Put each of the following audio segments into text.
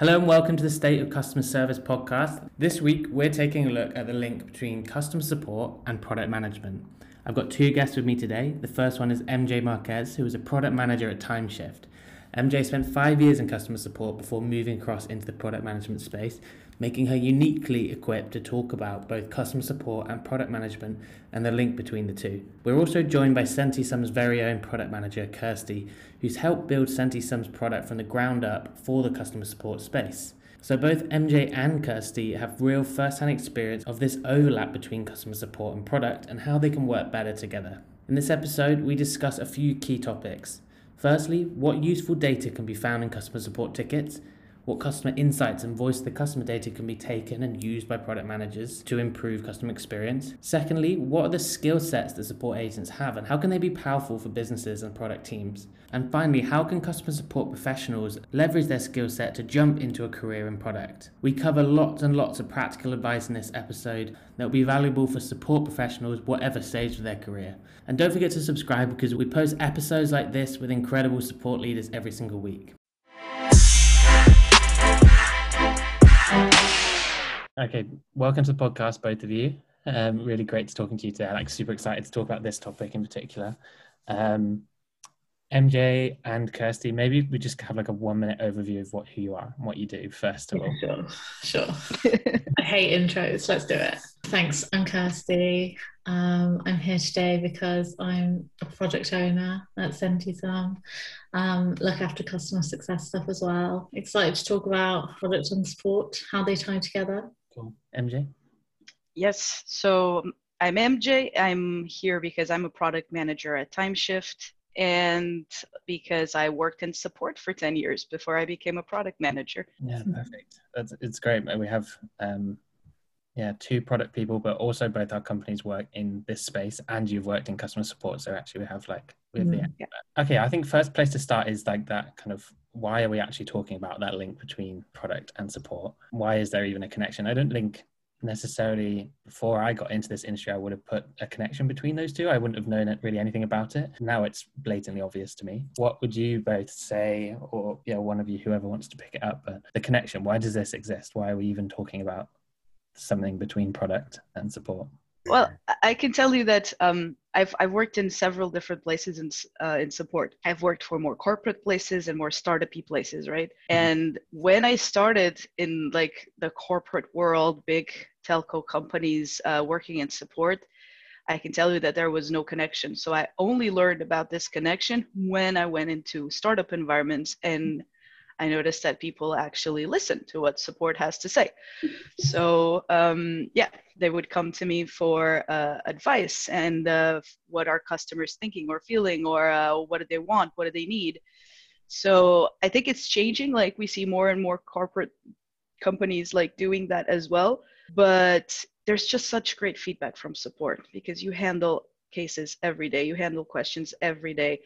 Hello and welcome to the State of Customer Service podcast. This week we're taking a look at the link between customer support and product management. I've got two guests with me today. The first one is MJ Marques, who is a product manager at Timeshift. MJ spent five years in customer support before moving across into the product management space, making her uniquely equipped to talk about both customer support and product management and the link between the two. We're also joined by SentiSum's very own product manager, Kirsty, who's helped build SentiSum's product from the ground up for the customer support space. So both MJ and Kirsty have real first-hand experience of this overlap between customer support and product and how they can work better together. In this episode, we discuss a few key topics. Firstly, what useful data can be found in customer support tickets, what customer insights and voice of the customer data can be taken and used by product managers to improve customer experience. Secondly, what are the skill sets that support agents have and how can they be powerful for businesses and product teams? And finally, how can customer support professionals leverage their skill set to jump into a career in product? We cover lots and lots of practical advice in this episode that will be valuable for support professionals, whatever stage of their career. And don't forget to subscribe because we post episodes like this with incredible support leaders every single week. Okay, welcome to the podcast, both of you. Um, really great to talking to you today. I'm like super excited to talk about this topic in particular. Um, MJ and Kirsty, maybe we just have like a one minute overview of what who you are and what you do first of all. Sure, sure. I hate intros. Let's do it. Thanks. I'm Kirsty. Um, I'm here today because I'm a project owner at SentiSum. Um, look after customer success stuff as well. Excited to talk about product and support, how they tie together. Cool. MJ? Yes. So I'm MJ. I'm here because I'm a product manager at Timeshift and because I worked in support for 10 years before I became a product manager. Yeah, perfect. That's it's great. We have um, yeah, two product people, but also both our companies work in this space and you've worked in customer support. So actually we have like we have mm, the yeah. okay, I think first place to start is like that kind of why are we actually talking about that link between product and support? Why is there even a connection? I don't think necessarily before I got into this industry, I would have put a connection between those two. I wouldn't have known really anything about it. Now it's blatantly obvious to me. What would you both say, or yeah, one of you, whoever wants to pick it up, but the connection, why does this exist? Why are we even talking about something between product and support? Well, I can tell you that um, I've I've worked in several different places in uh, in support. I've worked for more corporate places and more startupy places, right? Mm-hmm. And when I started in like the corporate world, big telco companies uh, working in support, I can tell you that there was no connection. So I only learned about this connection when I went into startup environments and I noticed that people actually listen to what support has to say. So um, yeah, they would come to me for uh, advice and uh, what are customers thinking or feeling or uh, what do they want, what do they need. So I think it's changing. Like we see more and more corporate companies like doing that as well. But there's just such great feedback from support because you handle cases every day, you handle questions every day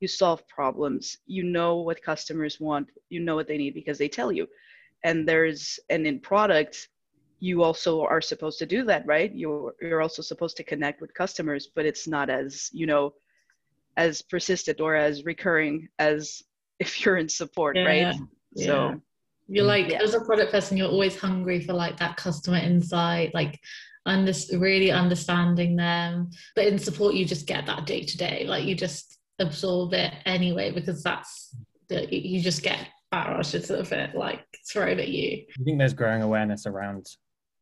you solve problems you know what customers want you know what they need because they tell you and there's and in product you also are supposed to do that right you're you're also supposed to connect with customers but it's not as you know as persistent or as recurring as if you're in support yeah. right yeah. so you're like yeah. as a product person you're always hungry for like that customer insight like under, really understanding them but in support you just get that day to day like you just absorb it anyway because that's the, you just get barrages of it like thrown at you. I think there's growing awareness around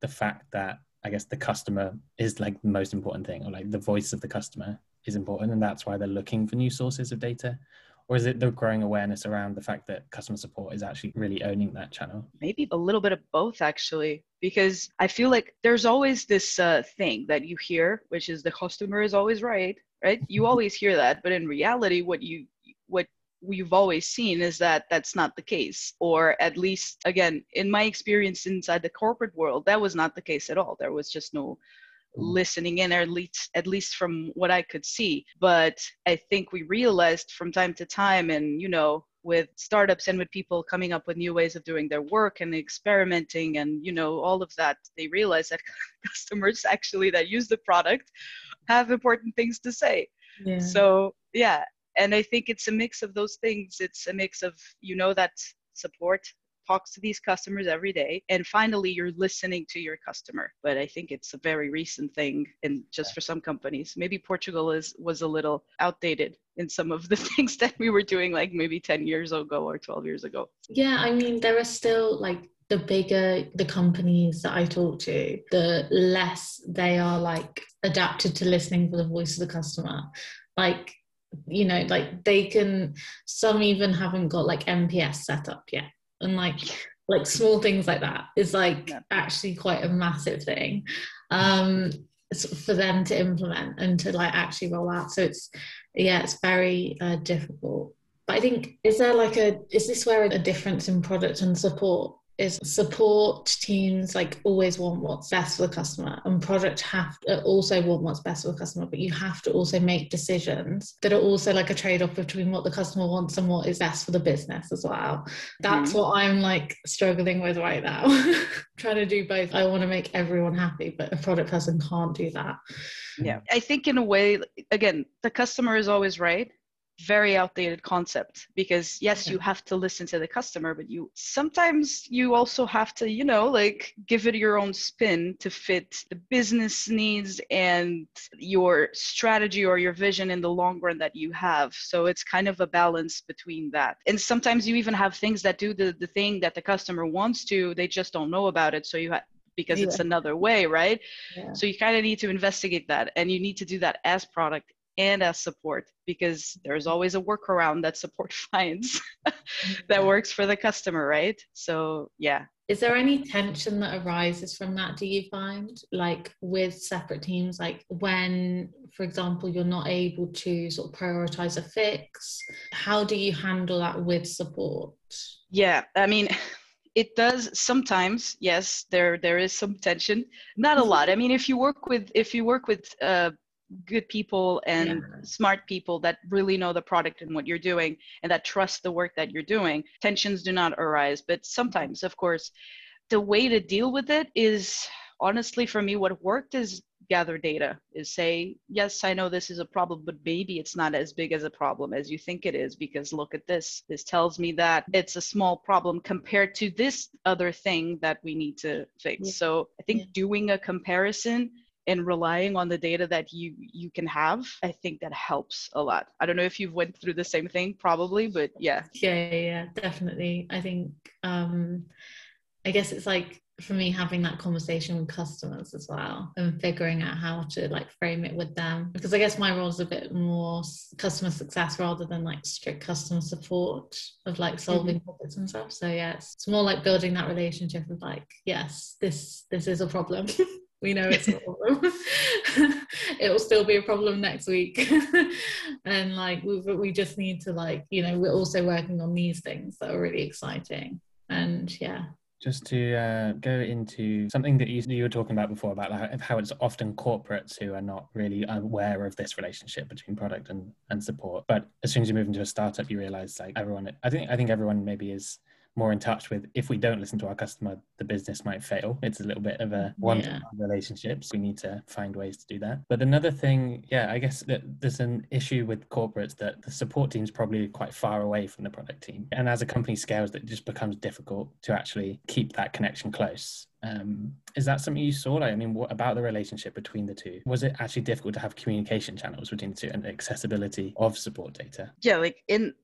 the fact that I guess the customer is like the most important thing, or like the voice of the customer is important, and that's why they're looking for new sources of data? Or is it the growing awareness around the fact that customer support is actually really owning that channel? Maybe a little bit of both, actually, because I feel like there's always this uh, thing that you hear, which is the customer is always right, right you always hear that but in reality what you what we've always seen is that that's not the case or at least again in my experience inside the corporate world that was not the case at all there was just no mm-hmm. listening in or at least at least from what i could see but i think we realized from time to time and you know with startups and with people coming up with new ways of doing their work and experimenting and you know all of that they realize that customers actually that use the product have important things to say yeah. so yeah and i think it's a mix of those things. It's a mix of you know that support talks to these customers every day and finally you're listening to your customer. But i think it's a very recent thing and just for some companies. Maybe portugal is was a little outdated in some of the things that we were doing like maybe 10 years ago or 12 years ago. Yeah i mean there are still like the bigger the companies that I talk to, the less they are like adapted to listening for the voice of the customer. Like you know like they can some even haven't got like NPS set up yet. And like like small things like that is like yeah. actually quite a massive thing um for them to implement and to like actually roll out. So it's yeah it's very uh, difficult. But i think is there like a is this where a difference in product and support is support teams like always want what's best for the customer and product have to also want what's best for the customer but you have to also make decisions that are also like a trade-off between what the customer wants and what is best for the business as well. That's mm-hmm. what i'm like struggling with right now. Trying to do both. I want to make everyone happy but a product person can't do that. Yeah. I think in a way again the customer is always right very outdated concept because yes you have to listen to the customer but you sometimes you also have to you know like give it your own spin to fit the business needs and your strategy or your vision in the long run that you have. So it's kind of a balance between that. And sometimes you even have things that do the, the thing that the customer wants to they just don't know about it. So you have because yeah. it's another way right? Yeah. so you kind of need to investigate that and you need to do that as product and as support because there's always a workaround that support finds that works for the customer, right? So, yeah. Is there any tension that arises from that, do you find, like with separate teams? Like when, for example, you're not able to sort of prioritize a fix, how do you handle that with support? Yeah, I mean, it does sometimes yes there there is some tension not a mm-hmm. lot i mean if you work with if you work with uh, good people and yeah. smart people that really know the product and what you're doing and that trust the work that you're doing tensions do not arise but sometimes of course the way to deal with it is honestly for me what worked is gather data is say yes i know this is a problem but maybe it's not as big as a problem as you think it is because look at this this tells me that it's a small problem compared to this other thing that we need to fix yeah. so i think yeah. doing a comparison and relying on the data that you you can have i think that helps a lot. I don't know if you've went through the same thing probably but yeah. Yeah yeah definitely. I think um i guess it's like for me having that conversation with customers as well and figuring out how to like frame it with them. Because i guess my role is a bit more customer success rather than like strict customer support of like solving mm-hmm. problems and stuff. So yeah it's, it's more like building that relationship of like yes this this is a problem we know it's a problem. It will still be a problem next week. And like we, we just need to like you know we're also working on these things that are really exciting. And yeah. Just to uh, go into something that you, you, were talking about before about how it's often corporates who are not really aware of this relationship between product and, and support. But as soon as you move into a startup you realize like everyone i think i think everyone maybe is more in touch with if we don't listen to our customer the business might fail. It's a little bit of a one yeah. relationships we need to find ways to do that. But another thing yeah i guess that there's an issue with corporates that the support team's probably quite far away from the product team. And as a company scales it just becomes difficult to actually keep that connection close um, is that something you saw? Like, I mean, what about the relationship between the two? Was it actually difficult to have communication channels between the two and accessibility of support data? Yeah, like in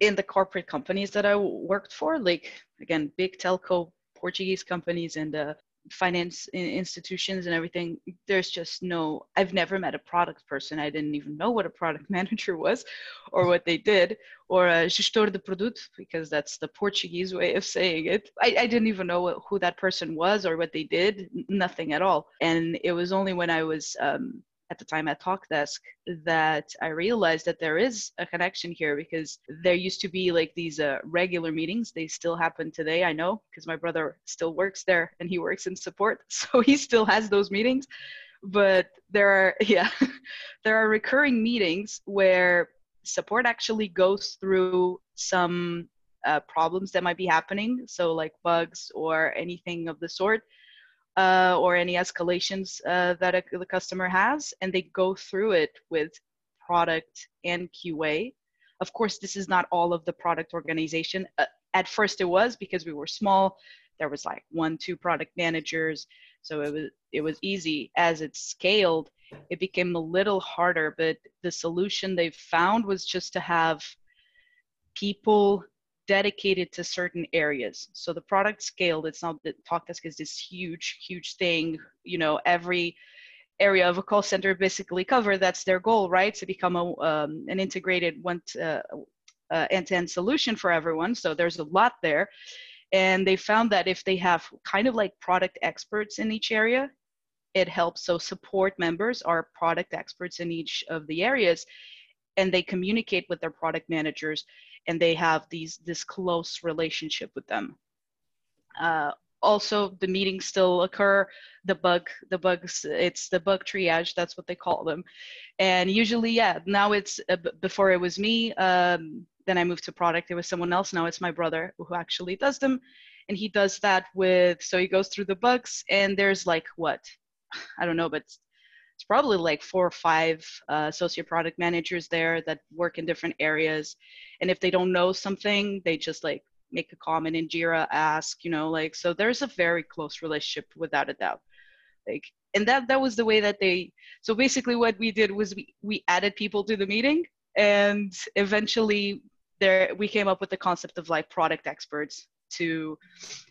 in the corporate companies that I worked for, like again, big telco Portuguese companies and uh, finance institutions and everything there's just no i've never met a product person. I didn't even know what a product manager was or what they did or a gestor de produto because that's the portuguese way of saying it. I, I didn't even know what, who that person was or what they did nothing at all. And it was only when i was um, at the time at Talkdesk that I realized that there is a connection here because there used to be like these uh, regular meetings. They still happen today, I know, because my brother still works there and he works in support. So he still has those meetings. But there are, yeah, there are recurring meetings where support actually goes through some uh, problems that might be happening. So, like bugs or anything of the sort uh, or any escalations uh, that a, the customer has, and they go through it with product and QA. Of course, this is not all of the product organization. Uh, at first it was because we were small there was like one two product managers so it was it was easy as it scaled it became a little harder but the solution they found was just to have people dedicated to certain areas. So the product scaled it's not that talkdesk is this huge huge thing you know every area of a call center basically cover that's their goal right? To become a, um, an integrated one uh, uh, end-to-end solution for everyone. So there's a lot there. And they found that if they have kind of like product experts in each area it helps. So support members are product experts in each of the areas and they communicate with their product managers and they have these this close relationship with them. Uh, also the meetings still occur. The bug the bugs it's the bug triage that's what they call them. And usually yeah now it's uh, before it was me um, then i moved to product. It was someone else. Now it's my brother who actually does them. And he does that with so he goes through the bugs and there's like what? I don't know but it's, probably like four or five uh, associate product managers there that work in different areas and if they don't know something they just like make a comment in Jira, ask, you know, like so there's a very close relationship without a doubt. Like and that that was the way that they so basically what we did was we, we added people to the meeting and eventually there we came up with the concept of like product experts to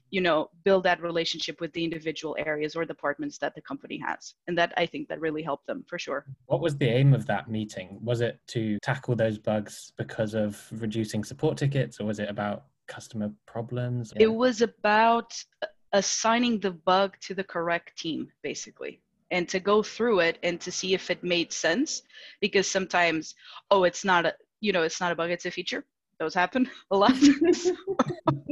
you know build that relationship with the individual areas or departments that the company has and that i think that really helped them for sure what was the aim of that meeting was it to tackle those bugs because of reducing support tickets or was it about customer problems? It was about assigning the bug to the correct team, basically, and to go through it and to see if it made sense. Because sometimes, oh, it's not a, you know, it's not a bug, it's a feature. Those happen a lot.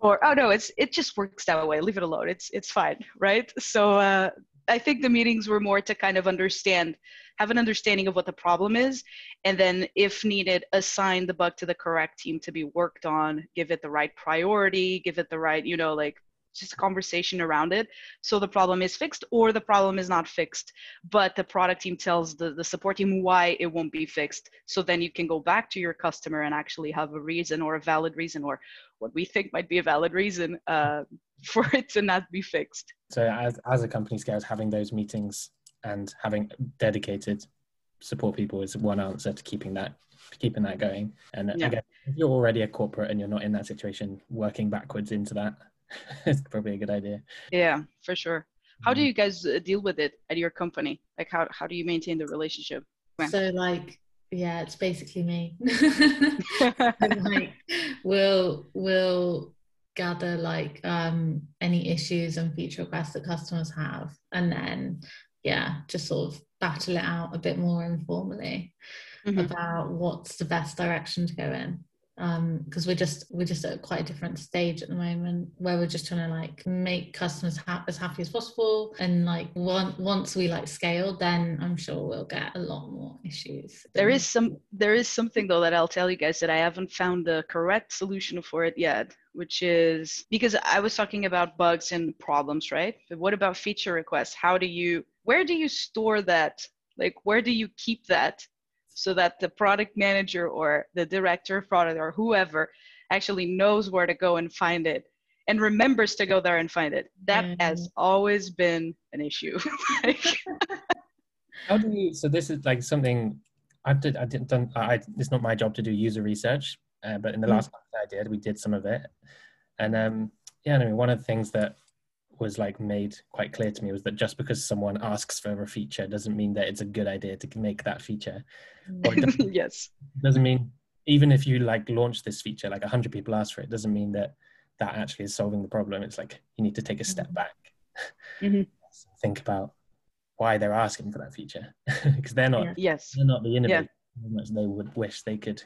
or oh no, it's it just works that way. Leave it alone. It's it's fine, right? So uh, I think the meetings were more to kind of understand have an understanding of what the problem is, and then, if needed, assign the bug to the correct team to be worked on, give it the right priority, give it the right, you know, like just a conversation around it so the problem is fixed or the problem is not fixed but the product team tells the, the support team why it won't be fixed so then you can go back to your customer and actually have a reason or a valid reason or what we think might be a valid reason uh, for it to not be fixed so as, as a company scales having those meetings and having dedicated support people is one answer to keeping that keeping that going. And yeah. again, if you're already a corporate and you're not in that situation, working backwards into that is probably a good idea. Yeah, for sure. How do mm-hmm. you guys uh, deal with it at your company? Like, how how do you maintain the relationship? So, like, yeah, it's basically me. like, we'll we'll gather like um any issues and feature requests that customers have, and then yeah, just sort of battle it out a bit more informally mm-hmm. about what's the best direction to go in because um, we're just we're just at quite a different stage at the moment where we're just trying to like make customers ha- as happy as possible. And like one, once we like scale then i'm sure we'll get a lot more issues there is some there is something though that i'll tell you guys that i haven't found the correct solution for it yet which is because i was talking about bugs and problems right? But what about feature requests? How do you where do you store that? Like where do you keep that so that the product manager or the director of product or whoever actually knows where to go and find it and remembers to go there and find it. That mm-hmm. has always been an issue. How do you? So this is like something I did. I didn't done. I it's not my job to do user research, uh, but in the mm-hmm. last month I did. We did some of it, and um, yeah. I mean, one of the things that was like made quite clear to me was that just because someone asks for a feature doesn't mean that it's a good idea to make that feature. Doesn't, yes. Doesn't mean even if you like launch this feature, like hundred people ask for it, doesn't mean that that actually is solving the problem. It's like you need to take a step mm-hmm. back, mm-hmm. think about why they're asking for that feature because they're not. Yeah. Yes. They're not the innovator yeah. much they would wish they could.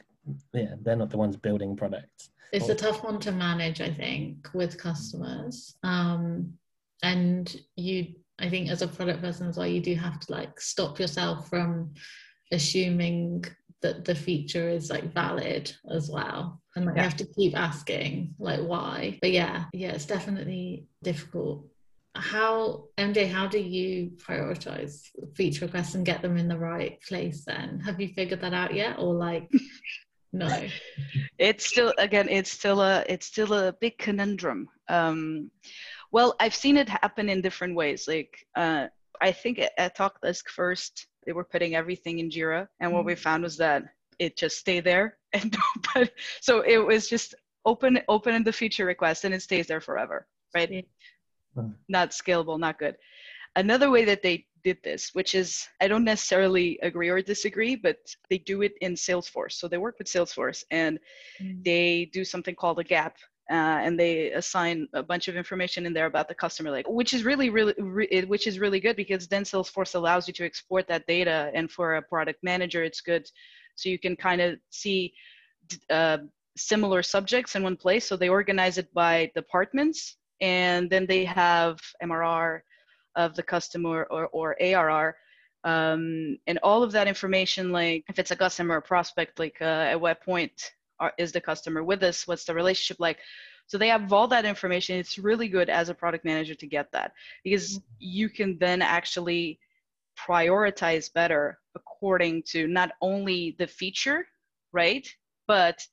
Yeah, they're not the ones building products. It's a tough one to manage, I think, with customers. Um, and you i think as a product person as well you do have to like stop yourself from assuming that the feature is like valid as well and like yeah. you have to keep asking like why but yeah yeah it's definitely difficult how mj how do you prioritize feature requests and get them in the right place then have you figured that out yet or like no. it's still again, it's still a it's still a big conundrum. Um, well, I've seen it happen in different ways. Like uh, I think at, at TalkDesk first, they were putting everything in Jira, and what we found was that it just stayed there, and but so it was just open open in the feature request, and it stays there forever, right? Yeah. Not scalable, not good. Another way that they did this, which is I don't necessarily agree or disagree, but they do it in Salesforce. So they work with Salesforce and Mm. they do something called a gap. Uh, and they assign a bunch of information in there about the customer, like which is really, really, re- which is really good because then Salesforce allows you to export that data, and for a product manager, it's good, so you can kind of see uh, similar subjects in one place. So they organize it by departments, and then they have MRR of the customer or, or ARR. Um, and all of that information, like if it's a customer or prospect, like uh, at what point are, is the customer with us? What's the relationship like? So they have all that information. It's really good as a product manager to get that because mm-hmm. you can then actually prioritize better according to not only the feature, right? But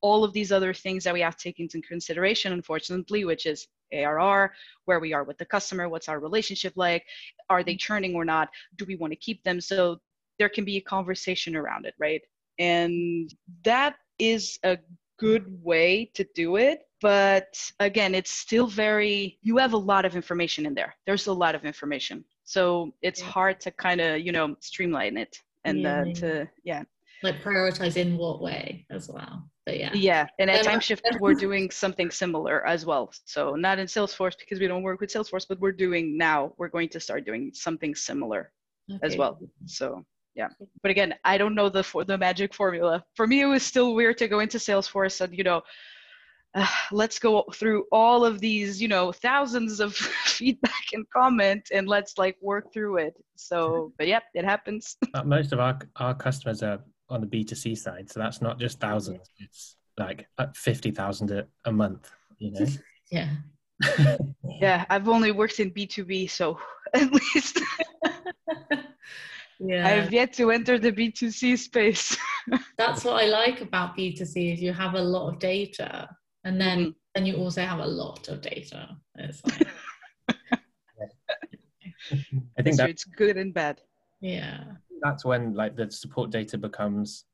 all of these other things that we have to take into consideration, unfortunately, which is ARR, where we are with the customer, what's our relationship like, are they mm-hmm. churning or not, do we want to keep them? So there can be a conversation around it, right? And that is a good way to do it. But again, it's still very, you have a lot of information in there. There's a lot of information. So it's Yeah. hard to kind of, you know, streamline it and Yeah. uh, to, yeah. Like prioritize in what way as well. But yeah. Yeah, and at Um, TimeShift we're doing something similar as well. So not in Salesforce because we don't work with Salesforce, but we're doing now. We're going to start doing something similar as well. So yeah, but again, I don't know the for the magic formula. For me, it was still weird to go into Salesforce and you know, uh, let's go through all of these you know thousands of feedback and comment and let's like work through it. So, but yep, it happens. Uh, most of our our customers are on the B2C side, so that's not just thousands, it's like uh, 50,000 a, a month, you know? Yeah. yeah, I've only worked in B two B, so at least. Yeah. I've yet to enter the B2C space. That's what I like about B2C is you have a lot of data and then Mhm. then you also have a lot of data. It's like, I think so it's good and bad. yeah. that's when like the support data becomes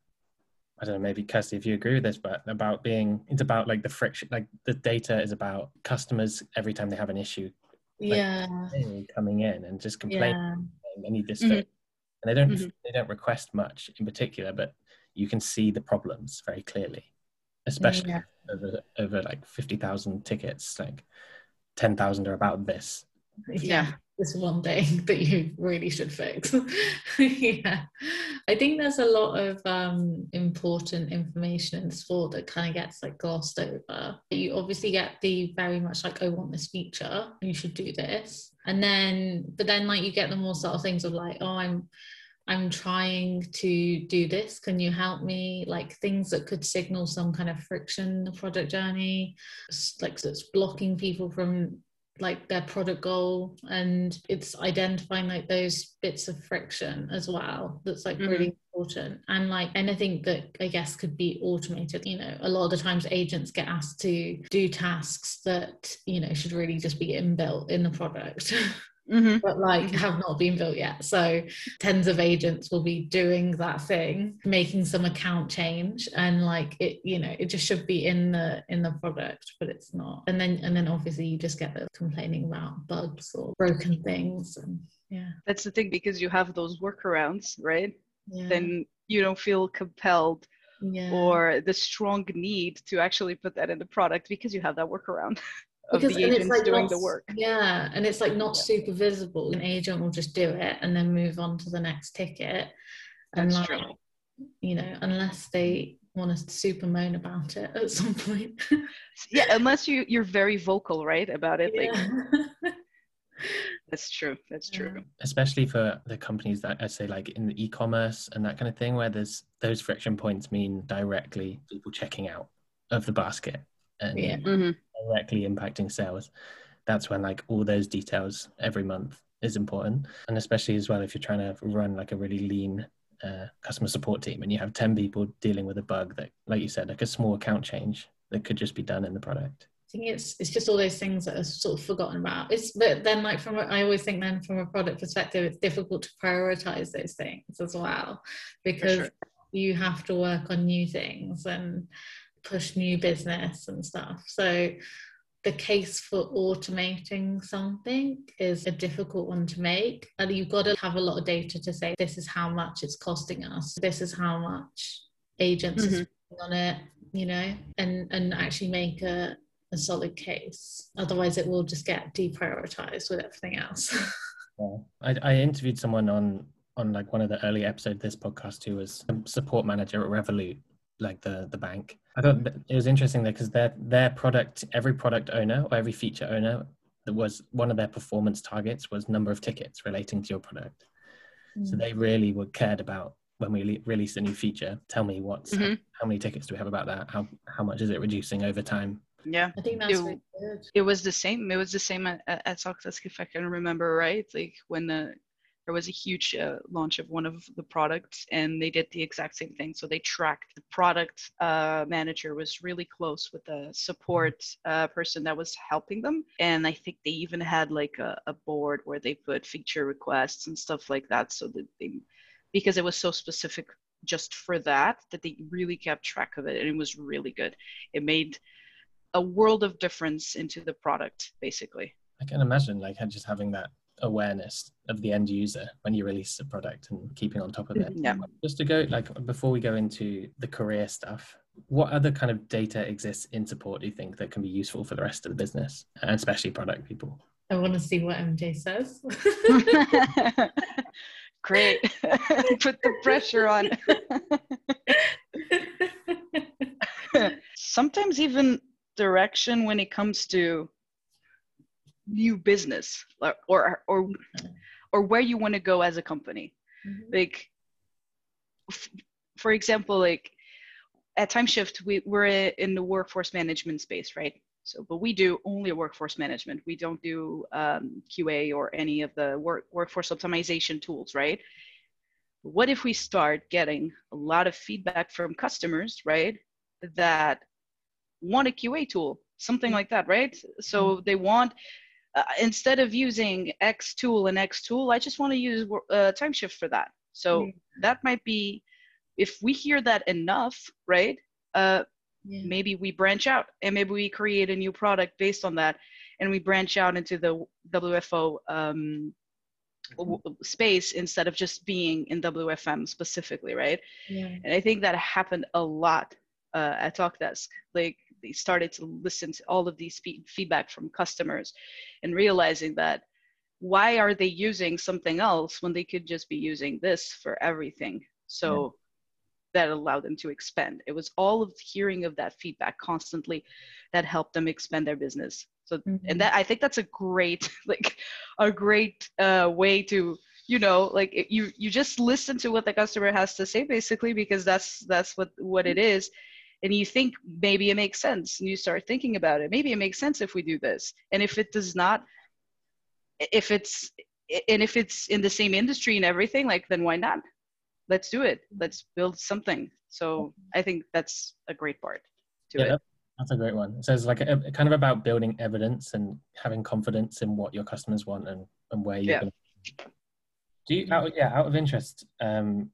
I don't know, maybe Kirsty, if you agree with this, but about being it's about like the friction like the data is about customers every time they have an issue Yeah. coming in and just complaining Yeah. I need this Mhm. They don't Mhm. they don't request much in particular, but you can see the problems very clearly. Especially Yeah. over over like fifty thousand tickets, like ten thousand are about this. yeah this one thing that you really should fix yeah i think there's a lot of um important information in sport that kind of gets like glossed over you obviously get the very much like i want this feature you should do this and then but then like you get the more subtle things of like oh i'm I'm trying to do this. Can you help me? Like things that could signal some kind of friction in the product journey, like that's blocking people from like their product goal and it's identifying like those bits of friction as well that's like really mm-hmm. important and like anything that i guess could be automated you know a lot of the times agents get asked to do tasks that you know should really just be inbuilt in the product Mm-hmm. but like have not been built yet. So tens of agents will be doing that thing, making some account change, and like it, you know, it just should be in the in the product, but it's not. And then and then obviously you just get the complaining about bugs or broken things, and yeah, That's the thing because you have those workarounds, right? yeah, Then you don't feel compelled yeah. or the strong need to actually put that in the product because you have that workaround of Because- the and it's, agents like, doing not the work. Yeah, and it's like not super visible. An agent will just do it and then move on to the next ticket. And That's like, true. you know, unless they want to super moan about it at some point. Yeah, unless you you're very vocal, right, about it. Like Yeah. that's true. That's true. Yeah. Especially for the companies that I say like in the e-commerce and that kind of thing, where there's those friction points mean directly people checking out of the basket and Yeah. Mhm. Directly impacting sales. That's when like all those details every month is important. And especially as well if you're trying to run like a really lean uh, customer support team and you have 10 people dealing with a bug that like you said like a small account change that could just be done in the product I think it's it's just all those things that are sort of forgotten about. It's but then like from I always think then from a product perspective, it's difficult to prioritize those things as well because sure. you have to work on new things and push new business and stuff. So the case for automating something is a difficult one to make. And you've got to have a lot of data to say this is how much it's costing us. This is how much agents mm-hmm. on it, you know, and and actually make a, a solid case. Otherwise it will just get deprioritized with everything else. yeah. I, I interviewed someone on on like one of the early episodes of this podcast who was a support manager at Revolut like the the bank. I thought it was interesting there because their their product, every product owner or every feature owner, that was one of their performance targets was number of tickets relating to your product. Mm. So they really were cared about when we le- release a new feature. Tell me what's mm-hmm. how, how, many tickets do we have about that? How how much is it reducing over time? Yeah, I think that's it, really good. It was the same. It was the same at, at Talkdesk, if I can remember right. Like when the there was a huge uh, launch of one of the products and they did the exact same thing. So they tracked the product uh, manager was really close with the support uh, person that was helping them. And i think they even had like a, a, board where they put feature requests and stuff like that so that they because it was so specific just for that that they really kept track of it and it was really good. It made a world of difference into the product basically. I can imagine like just having that awareness of the end user when you release a product and keeping on top of it. Mm-hmm. Yeah. Just to go like before we go into the career stuff, what other kind of data exists in support do you think that can be useful for the rest of the business and especially product people? I want to see what MJ says. Great. Put the pressure on. Sometimes even direction when it comes to new business or or or, or where you want to go as a company mm-hmm. like f- for example like at timeshift we, we're in the workforce management space right so but we do only workforce management we don't do um, qa or any of the work, workforce optimization tools right what if we start getting a lot of feedback from customers right that want a qa tool something mm-hmm. like that right so mm-hmm. they want uh, instead of using X tool and X tool, I just want to use uh, Timeshift for that. So that might be, if we hear that enough, right? Uh, yeah. Maybe we branch out and maybe we create a new product based on that, and we branch out into the WFO um, mm-hmm. space instead of just being in WFM specifically, right? Yeah. And I think that happened a lot uh, at Talkdesk. Like they started to listen to all of these feedback from customers and realizing that why are they using something else when they could just be using this for everything so yeah. that allowed them to expand it was all of hearing of that feedback constantly that helped them expand their business so mm-hmm. and that i think that's a great like a great uh, way to you know like you you just listen to what the customer has to say basically because that's that's what what it is and you think maybe it makes sense and you start thinking about it maybe it makes sense if we do this. And if it does not if it's and if it's in the same industry and everything like then why not? Let's do it. Let's build something. So i think that's a great part to yeah, it. that's a great one. So it's like a, kind of about building evidence and having confidence in what your customers want and, and where you're yeah. going do you out, yeah out of interest um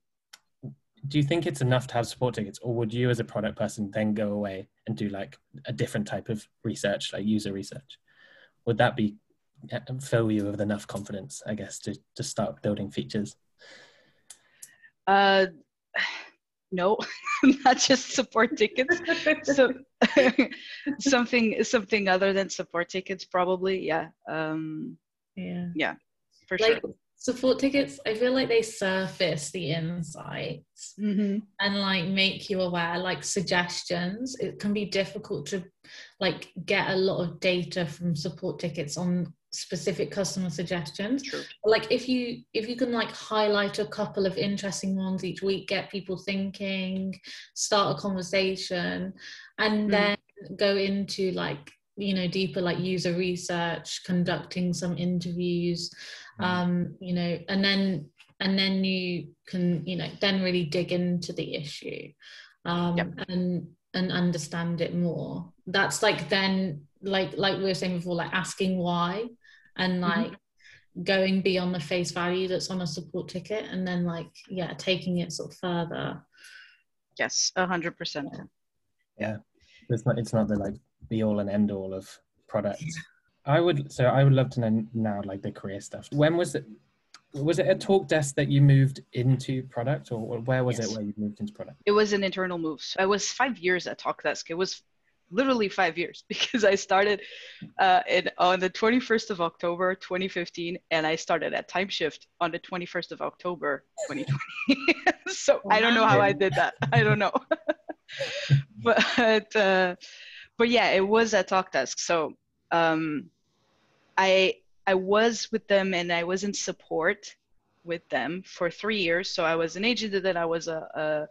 do you think it's enough to have support tickets or would you as a product person then go away and do like a different type of research like user research? Would that be uh, fill you with enough confidence i guess to, to start building features? Uh no not just support tickets. So something something other than support tickets probably yeah um yeah. yeah for like, sure support tickets i feel like they surface the insights mm-hmm. and like make you aware like suggestions it can be difficult to like get a lot of data from support tickets on specific customer suggestions True. like if you if you can like highlight a couple of interesting ones each week get people thinking start a conversation and mm. then go into like you know deeper like user research conducting some interviews. Um, you know, and then and then you can you know then really dig into the issue um, yep. and and understand it more that's like then like like we were saying before like asking why and mm-hmm. like mm-hmm. going beyond the face value that's on a support ticket and then like yeah taking it sort of further yes a hundred percent yeah it's not it's not the like be all and end all of products i would so i would love to know now like the career stuff. When was it was it a Talkdesk that you moved into product or where was yes. it where you moved into product? It was an internal move. So i was five years at Talkdesk. It was literally five years because i started uh, in, on the 21st of october 2015 and i started at timeshift on the 21st of october 2020 so i don't know how i did that. I don't know. But uh, but yeah it was at Talkdesk. So um, i I was with them and I was in support with them for three years. So I was an agent and then I was a, a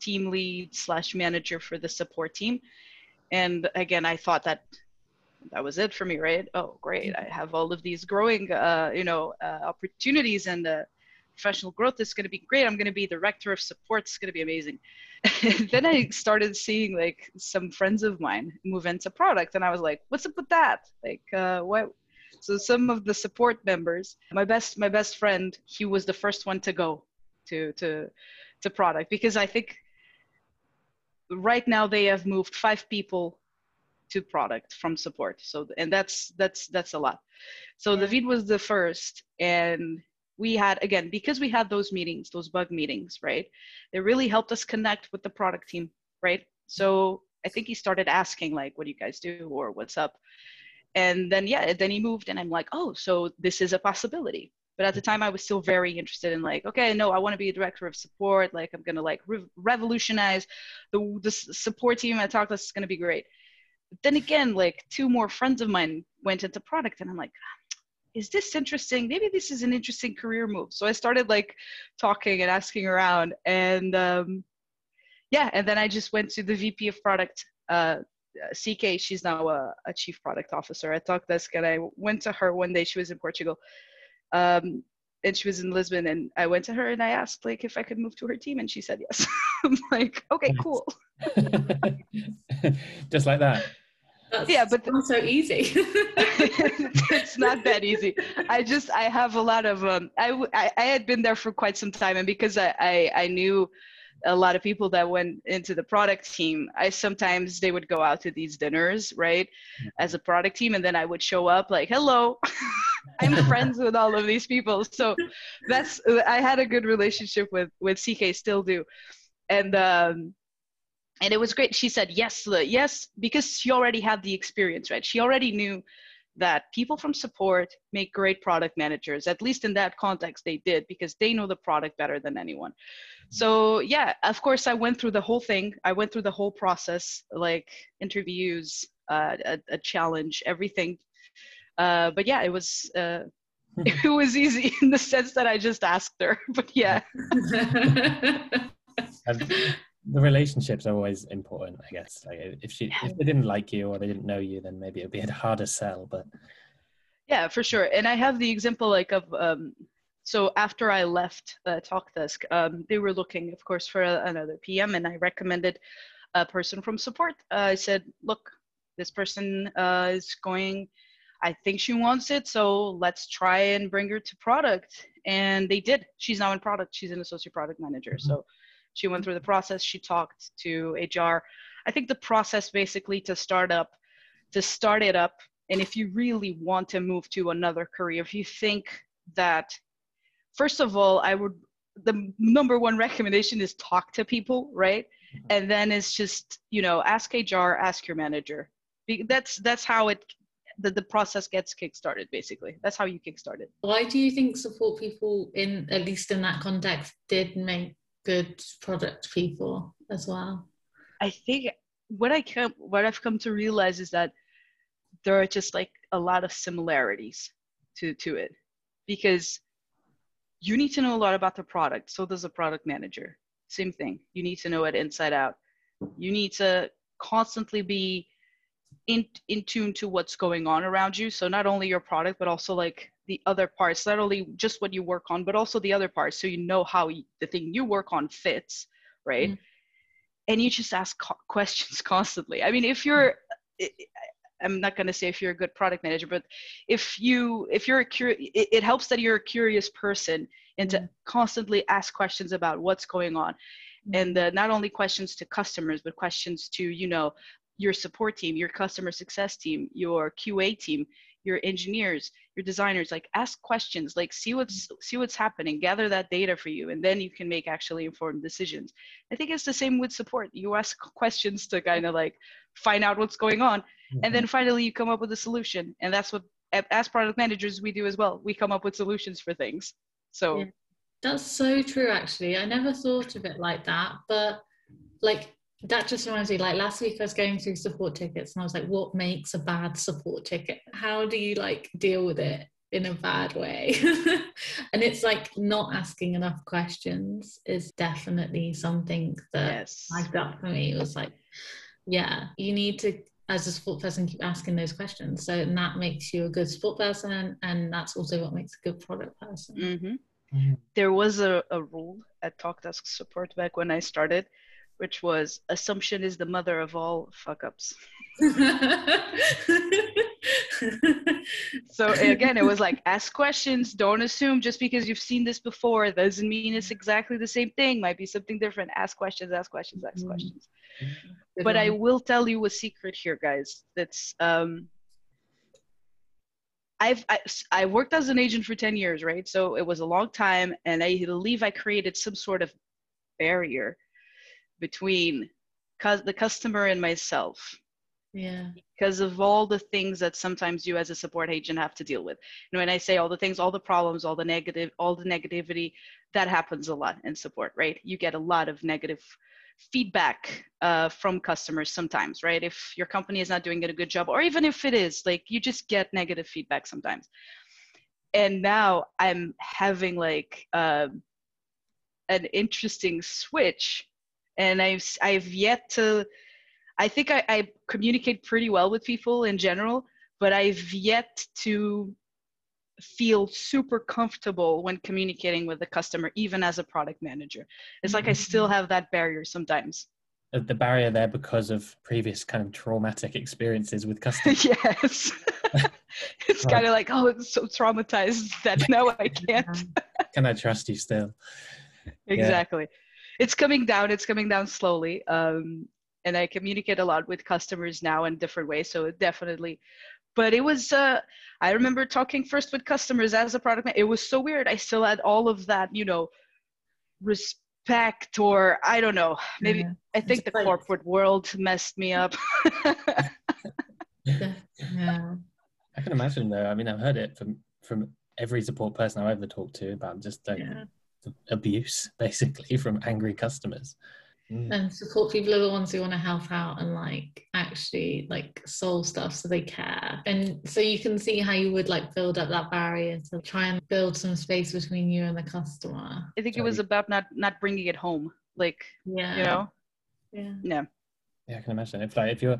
team lead slash manager for the support team. And again, I thought that that was it for me, right? Oh, great! I have all of these growing, uh, you know, uh, opportunities and professional growth is going to be great. I'm going to be the director of support. It's going to be amazing. then I started seeing like some friends of mine move into product, and I was like, "What's up with that? Like, uh, what so some of the support members, my best my best friend, he was the first one to go to to to product because I think right now they have moved five people to product from support. So and that's that's that's a lot. So yeah. David was the first and we had again because we had those meetings those bug meetings right it really helped us connect with the product team right so i think he started asking like what do you guys do or what's up and then yeah then he moved and i'm like oh so this is a possibility. But at the time i was still very interested in like okay no i want to be a director of support. Like i'm gonna like re- revolutionize the, the support team at Talkdesk is gonna be great. But then again like two more friends of mine went into product and i'm like is this interesting? Maybe this is an interesting career move. So i started like talking and asking around and um, yeah and then i just went to the vp of product uh, CK, she's now a, a, chief product officer at Talkdesk, and I went to her one day. She was in Portugal, um, and she was in Lisbon, and I went to her and I asked like if I could move to her team, and she said yes. I'm like, okay, cool. Just like that. That's yeah, but it's so easy. it's not that easy. I just I have a lot of um. I, I I had been there for quite some time, and because I I, I knew a lot of people that went into the product team i sometimes they would go out to these dinners right mm-hmm. as a product team and then i would show up like hello i'm friends with all of these people. So that's i had a good relationship with with ck still do. And um and it was great. She said yes yes because she already had the experience right? She already knew that people from support make great product managers at least in that context they did because they know the product better than anyone. So yeah of course i went through the whole thing. I went through the whole process like interviews uh, a, a, challenge everything. Uh, but yeah it was uh, it was easy in the sense that i just asked her but yeah the relationships are always important i guess like if she if they didn't like you or they didn't know you then maybe it'd be a harder sell but yeah for sure and i have the example like of um, so after I left uh, TalkDesk, um, they were looking, of course, for a, another PM, and I recommended a person from support. Uh, I said, look, this person uh, is going, I think she wants it, so let's try and bring her to product. And they did. She's now in product. She's an associate product manager. Mm-hmm. So she went through the process. She talked to HR. I think the process basically to start up, to start it up, and if you really want to move to another career, if you think that first of all, I would the number one recommendation is talk to people, right? Mm-hmm. And then it's just you know ask HR, ask your manager. That's that's how it the, the process gets kickstarted basically that's how you kickstart it why do you think support people in at least in that context did make good product people as well i think what i come what i've come to realize is that there are just like a lot of similarities to to it because you need to know a lot about the product. So does a product manager. Same thing. You need to know it inside out. You need to constantly be in in tune to what's going on around you. So not only your product, but also like the other parts not only just what you work on but also the other parts so you know how the thing you work on fits right mm-hmm. and you just ask co- questions constantly i mean if you're i'm not going to say if you're a good product manager but if you if you're a curious it, it, helps that you're a curious person and to mm-hmm. constantly ask questions about what's going on mm-hmm. and uh, not only questions to customers but questions to you know your support team your customer success team your qa team your engineers your designers like ask questions like see what's see what's happening gather that data for you and then you can make actually informed decisions i think it's the same with support you ask questions to kind of like find out what's going on mm-hmm. and then mm-hmm. finally you come up with a solution and that's what as product managers we do as well we come up with solutions for things so yeah. that's so true actually i never thought of it like that but like that just reminds me like last week i was going through support tickets and i was like what makes a bad support ticket how do you like deal with it in a bad way and it's like not asking enough questions is definitely something that yes. flagged up for me it was like yeah you need to as a support person keep asking those questions so that makes you a good support person and that's also what makes a good product person mm-hmm. Mm-hmm. there was a, a rule at talkdesk support back when i started which was assumption is the mother of all fuck ups. so again, it was like ask questions, don't assume just because you've seen this before doesn't mean it's exactly the same thing, might be something different. Ask questions, ask questions, ask mm-hmm. questions. But I will tell you a secret here, guys. That's um I've I, I worked as an agent for 10 years, right? So it was a long time and I believe I created some sort of barrier between the customer and myself. Yeah. Because of all the things that sometimes you as a support agent have to deal with. And when i say all the things all the problems all the negative all the negativity that happens a lot in support right? You get a lot of negative feedback uh, from customers sometimes right? If your company is not doing a good job or even if it is like you just get negative feedback sometimes. And now i'm having like uh, an interesting switch and I've I've yet to. I think I, I communicate pretty well with people in general, but I've yet to feel super comfortable when communicating with the customer, even as a product manager. It's like I still have that barrier sometimes. The barrier there because of previous kind of traumatic experiences with customers. yes. it's right. kind of like, oh, it's so traumatized that no, I can't. Can I trust you still? Exactly. Yeah it's coming down. It's coming down slowly. Um, and I communicate a lot with customers now in different ways. So definitely, but it was. Uh, I remember talking first with customers as a product. Man- it was so weird. I still had all of that, you know, respect or I don't know. Maybe yeah. I think it's the corporate world messed me up. yeah. I can imagine though. I mean, I've heard it from from every support person I've ever talked to about just like yeah abuse basically from angry customers. Mm. and support people are the ones who want to help out and like actually like solve stuff so they care. And so you can see how you would like build up that barrier to try and build some space between you and the customer. I think it was about not not bringing it home like yeah. you know? Yeah. Yeah. Yeah i can imagine. If like if you're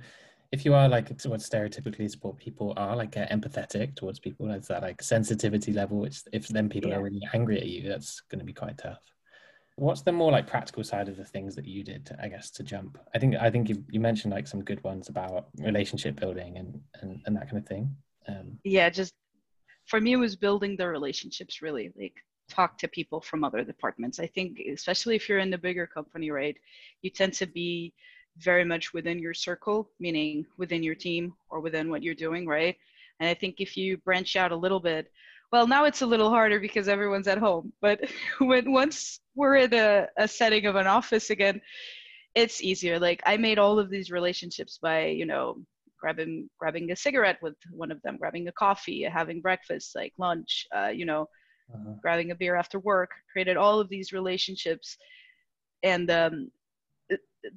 if you are like what stereotypically support people are like uh, empathetic towards people that's that like sensitivity level which if then people yeah. are really angry at you that's going to be quite tough. What's the more like practical side of the things that you did i guess to jump? I think i think you, you mentioned like some good ones about relationship building and and, and that kind of thing um, yeah just for me it was building the relationships really like talk to people from other departments. I think especially if you're in the bigger company right you tend to be very much within your circle, meaning within your team or within what you're doing, right? And I think if you branch out a little bit, well, now it's a little harder because everyone's at home. But when once we're in a, a setting of an office again, it's easier. Like I made all of these relationships by, you know, grabbing grabbing a cigarette with one of them, grabbing a coffee, having breakfast, like lunch, uh, you know, uh-huh. grabbing a beer after work. Created all of these relationships, and um,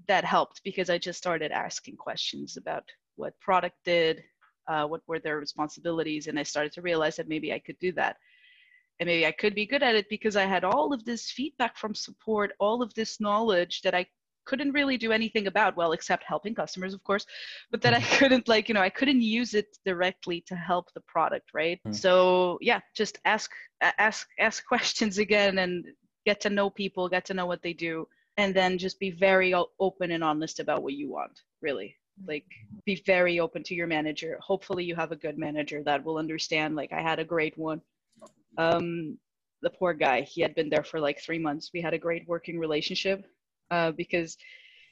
that helped because I just started asking questions about what product did, uh, what were their responsibilities, and I started to realize that maybe I could do that. And maybe I could be good at it because I had all of this feedback from support, all of this knowledge that I couldn't really do anything about well except helping customers of course but that i mm-hmm. couldn't like you know i couldn't use it directly to help the product right mm. so yeah just ask ask ask questions again and get to know people get to know what they do and then just be very open and honest about what you want really. Like be very open to your manager. Hopefully you have a good manager that will understand like i had a great one. Um the poor guy he had been there for like three months. We had a great working relationship uh, because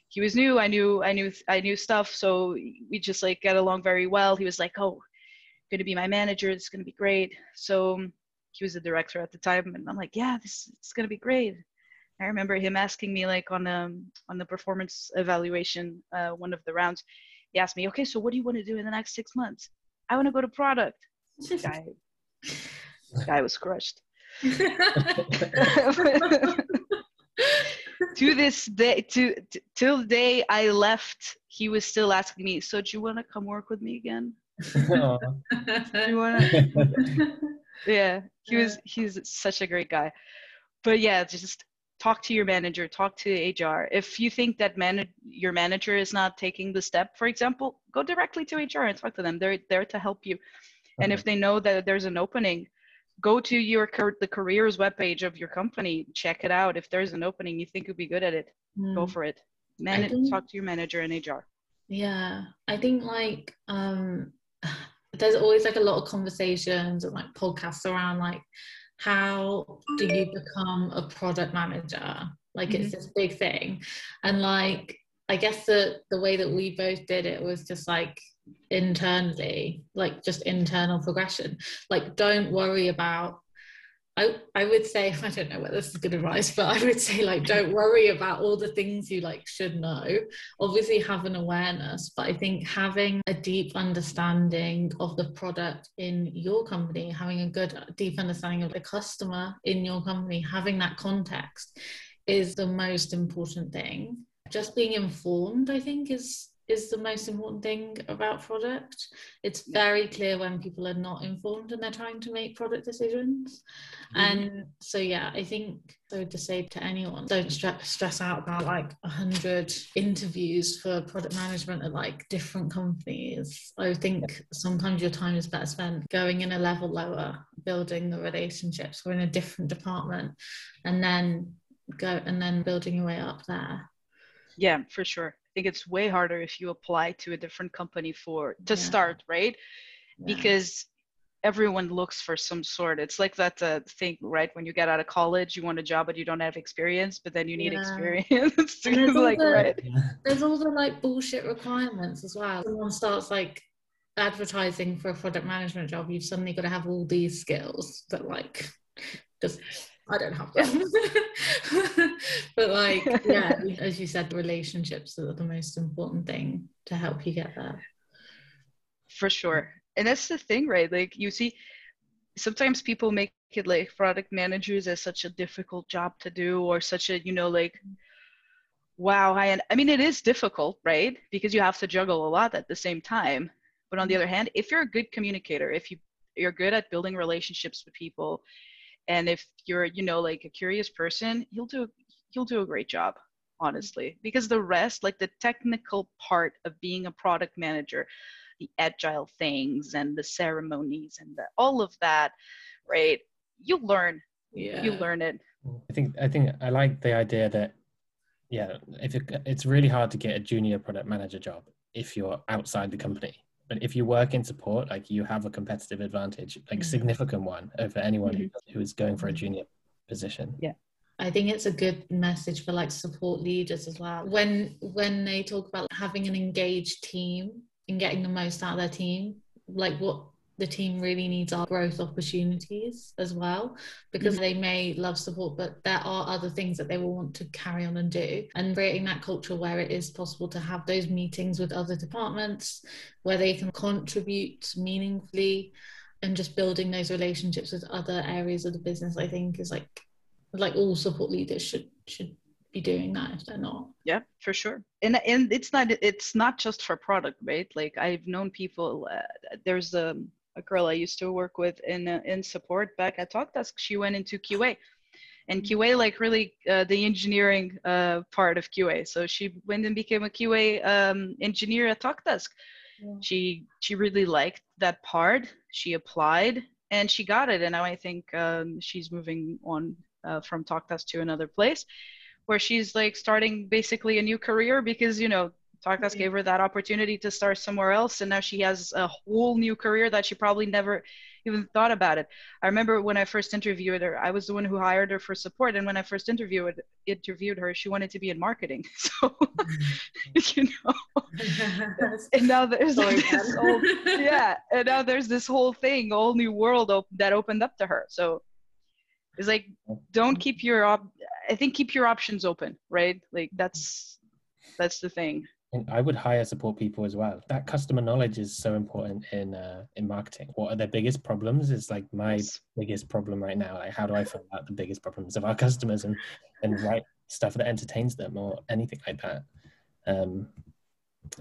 he was new. I knew i knew i knew stuff. So we just like get along very well. He was like oh going to be my manager. It's going to be great. So he was the director at the time and i'm like yeah this is going to be great I remember him asking me like on um on the performance evaluation, uh, one of the rounds, he asked me, okay, so what do you want to do in the next six months? I want to go to product. guy, guy was crushed. to this day, to, to till the day I left, he was still asking me, so do you want to come work with me again? do you want to? yeah, he was. He's such a great guy. But yeah, just talk to your manager talk to hr if you think that man- your manager is not taking the step for example go directly to hr and talk to them. They're there to help you. Okay. and if they know that there's an opening go to your the careers webpage of your company check it out. If there's an opening you think you'd be good at it mm. go for it. Man- think, talk to your manager in hr yeah i think like um there's always like a lot of conversations and like podcasts around like how do you become a product manager? Like mm-hmm. it's this big thing. And like i guess the the way that we both did it was just like internally like just internal progression. Like don't worry about I, I would say I don't know whether this is good advice, but I would say like don't worry about all the things you like should know. Obviously have an awareness, but I think having a deep understanding of the product in your company, having a good deep understanding of the customer in your company, having that context is the most important thing. Just being informed, I think, is is the most important thing about product. It's very clear when people are not informed and they're trying to make product decisions. Mm-hmm. And so, yeah, I think so to say to anyone, don't stress, stress out about like a hundred interviews for product management at like different companies. I think sometimes your time is better spent going in a level lower, building the relationships or in a different department, and then go and then building your way up there. Yeah, for sure think it's way harder if you apply to a different company for to yeah. start, right? Yeah. Because everyone looks for some sort. It's like that uh, thing, right? When you get out of college, you want a job, but you don't have experience, but then you need yeah. experience. there's, like, the, right. there's all the like bullshit requirements as well. Someone starts like advertising for a product management job, you've suddenly got to have all these skills that like just I don't have them. but like, yeah, as you said, relationships are the most important thing to help you get there. For sure. And that's the thing, right? Like you see, sometimes people make it like product managers as such a difficult job to do or such a, you know, like wow, I I mean it is difficult, right? Because you have to juggle a lot at the same time. But on the mm-hmm. other hand, if you're a good communicator, if you you're good at building relationships with people, and if you're you know like a curious person you'll do you'll do a great job honestly. Because the rest like the technical part of being a product manager the agile things and the ceremonies and the, all of that right you learn. Yeah. you learn it. I think i think i like the idea that yeah if it, it's really hard to get a junior product manager job if you're outside the company but if you work in support, like you have a competitive advantage, like mm-hmm. significant one over anyone mm-hmm. who is going for a junior position. Yeah. I think it's a good message for like support leaders as well. When when they talk about having an engaged team and getting the most out of their team, like what the team really needs our growth opportunities as well because mm-hmm. they may love support but there are other things that they will want to carry on and do. And creating that culture where it is possible to have those meetings with other departments where they can contribute meaningfully and just building those relationships with other areas of the business i think is like like all support leaders should should be doing that if they're not. Yeah for sure. And and it's not it's not just for product right? Like i've known people uh, there's a a girl I used to work with in uh, in support back at Talkdesk. She went into QA, and QA like really uh, the engineering uh, part of QA. So she went and became a QA um, engineer at Talkdesk. Yeah. She she really liked that part. She applied and she got it. And now I think um, she's moving on uh, from Talkdesk to another place, where she's like starting basically a new career because you know Talkdesk mm-hmm. gave her that opportunity to start somewhere else, and now she has a whole new career that she probably never even thought about it. I remember when I first interviewed her, I was the one who hired her for support. And when I first interviewed interviewed her, she wanted to be in marketing. So you know, and now there's like this whole, yeah, and now there's this whole thing, a whole new world op- that opened up to her. So it's like don't keep your op- I think keep your options open, right? Like that's that's the thing. And I would hire support people as well. That customer knowledge is so important in uh, in marketing. What are their biggest problems? Is like my yes. biggest problem right now. Like, how do I find out the biggest problems of our customers and and write stuff that entertains them or anything like that? Um,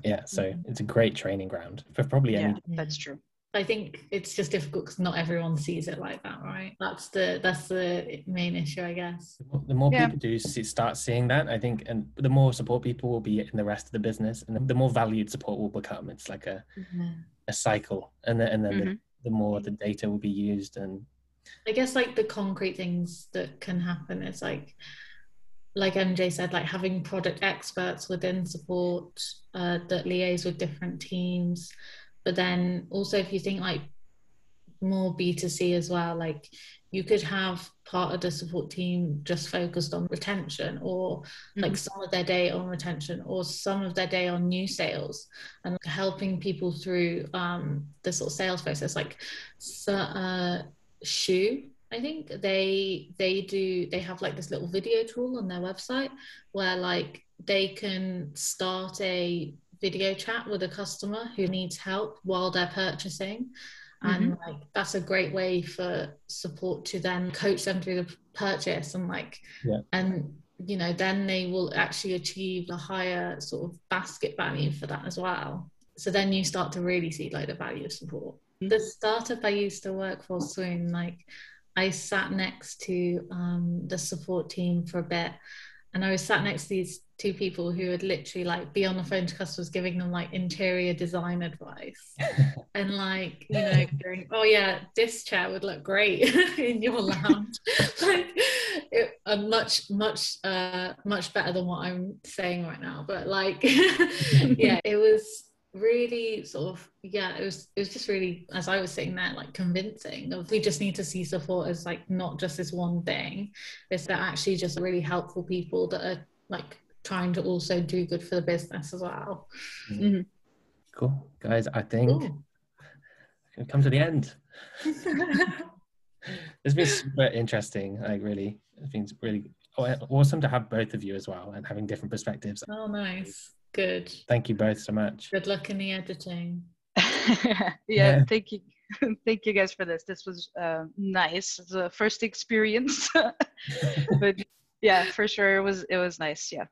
yeah, so mm-hmm. it's a great training ground for probably yeah, any. That's true. I think it's just difficult because not everyone sees it like that, right? That's the that's the main issue, I guess. The more yeah. people do see, start seeing that, I think, and the more support people will be in the rest of the business, and the more valued support will become. It's like a mm-hmm. a cycle, and then and then mm-hmm. the, the more the data will be used, and I guess like the concrete things that can happen is like like MJ said, like having product experts within support uh, that liaise with different teams but then also if you think like more b2c as well like you could have part of the support team just focused on retention or mm-hmm. like some of their day on retention or some of their day on new sales and helping people through um, the sort of sales process like so, uh, shoe I think they they do they have like this little video tool on their website where like they can start a video chat with a customer who needs help while they're purchasing and mm-hmm. like that's a great way for support to then coach them through the purchase and like yeah. and you know then they will actually achieve a higher sort of basket value for that as well so then you start to really see like the value of support mm-hmm. the startup i used to work for swoon like i sat next to um, the support team for a bit and I was sat next to these two people who would literally like be on the phone to customers giving them like interior design advice and like you know going oh yeah this chair would look great in your lounge. Like it, uh, much much uh much better than what i'm saying right now but like yeah it was really sort of yeah it was it was just really as i was saying that like convincing of we just need to see support as like not just this one thing. It's that actually just really helpful people that are like trying to also do good for the business as well mm-hmm. mm-hmm. cool guys i think we come to the end it's been super interesting like really it's been really awesome to have both of you as well and having different perspectives oh nice Good. Thank you both so much. Good luck in the editing. yeah, yeah, thank you. thank you guys for this. This was uh, nice. It's a first experience. but yeah, for sure it was it was nice. Yeah.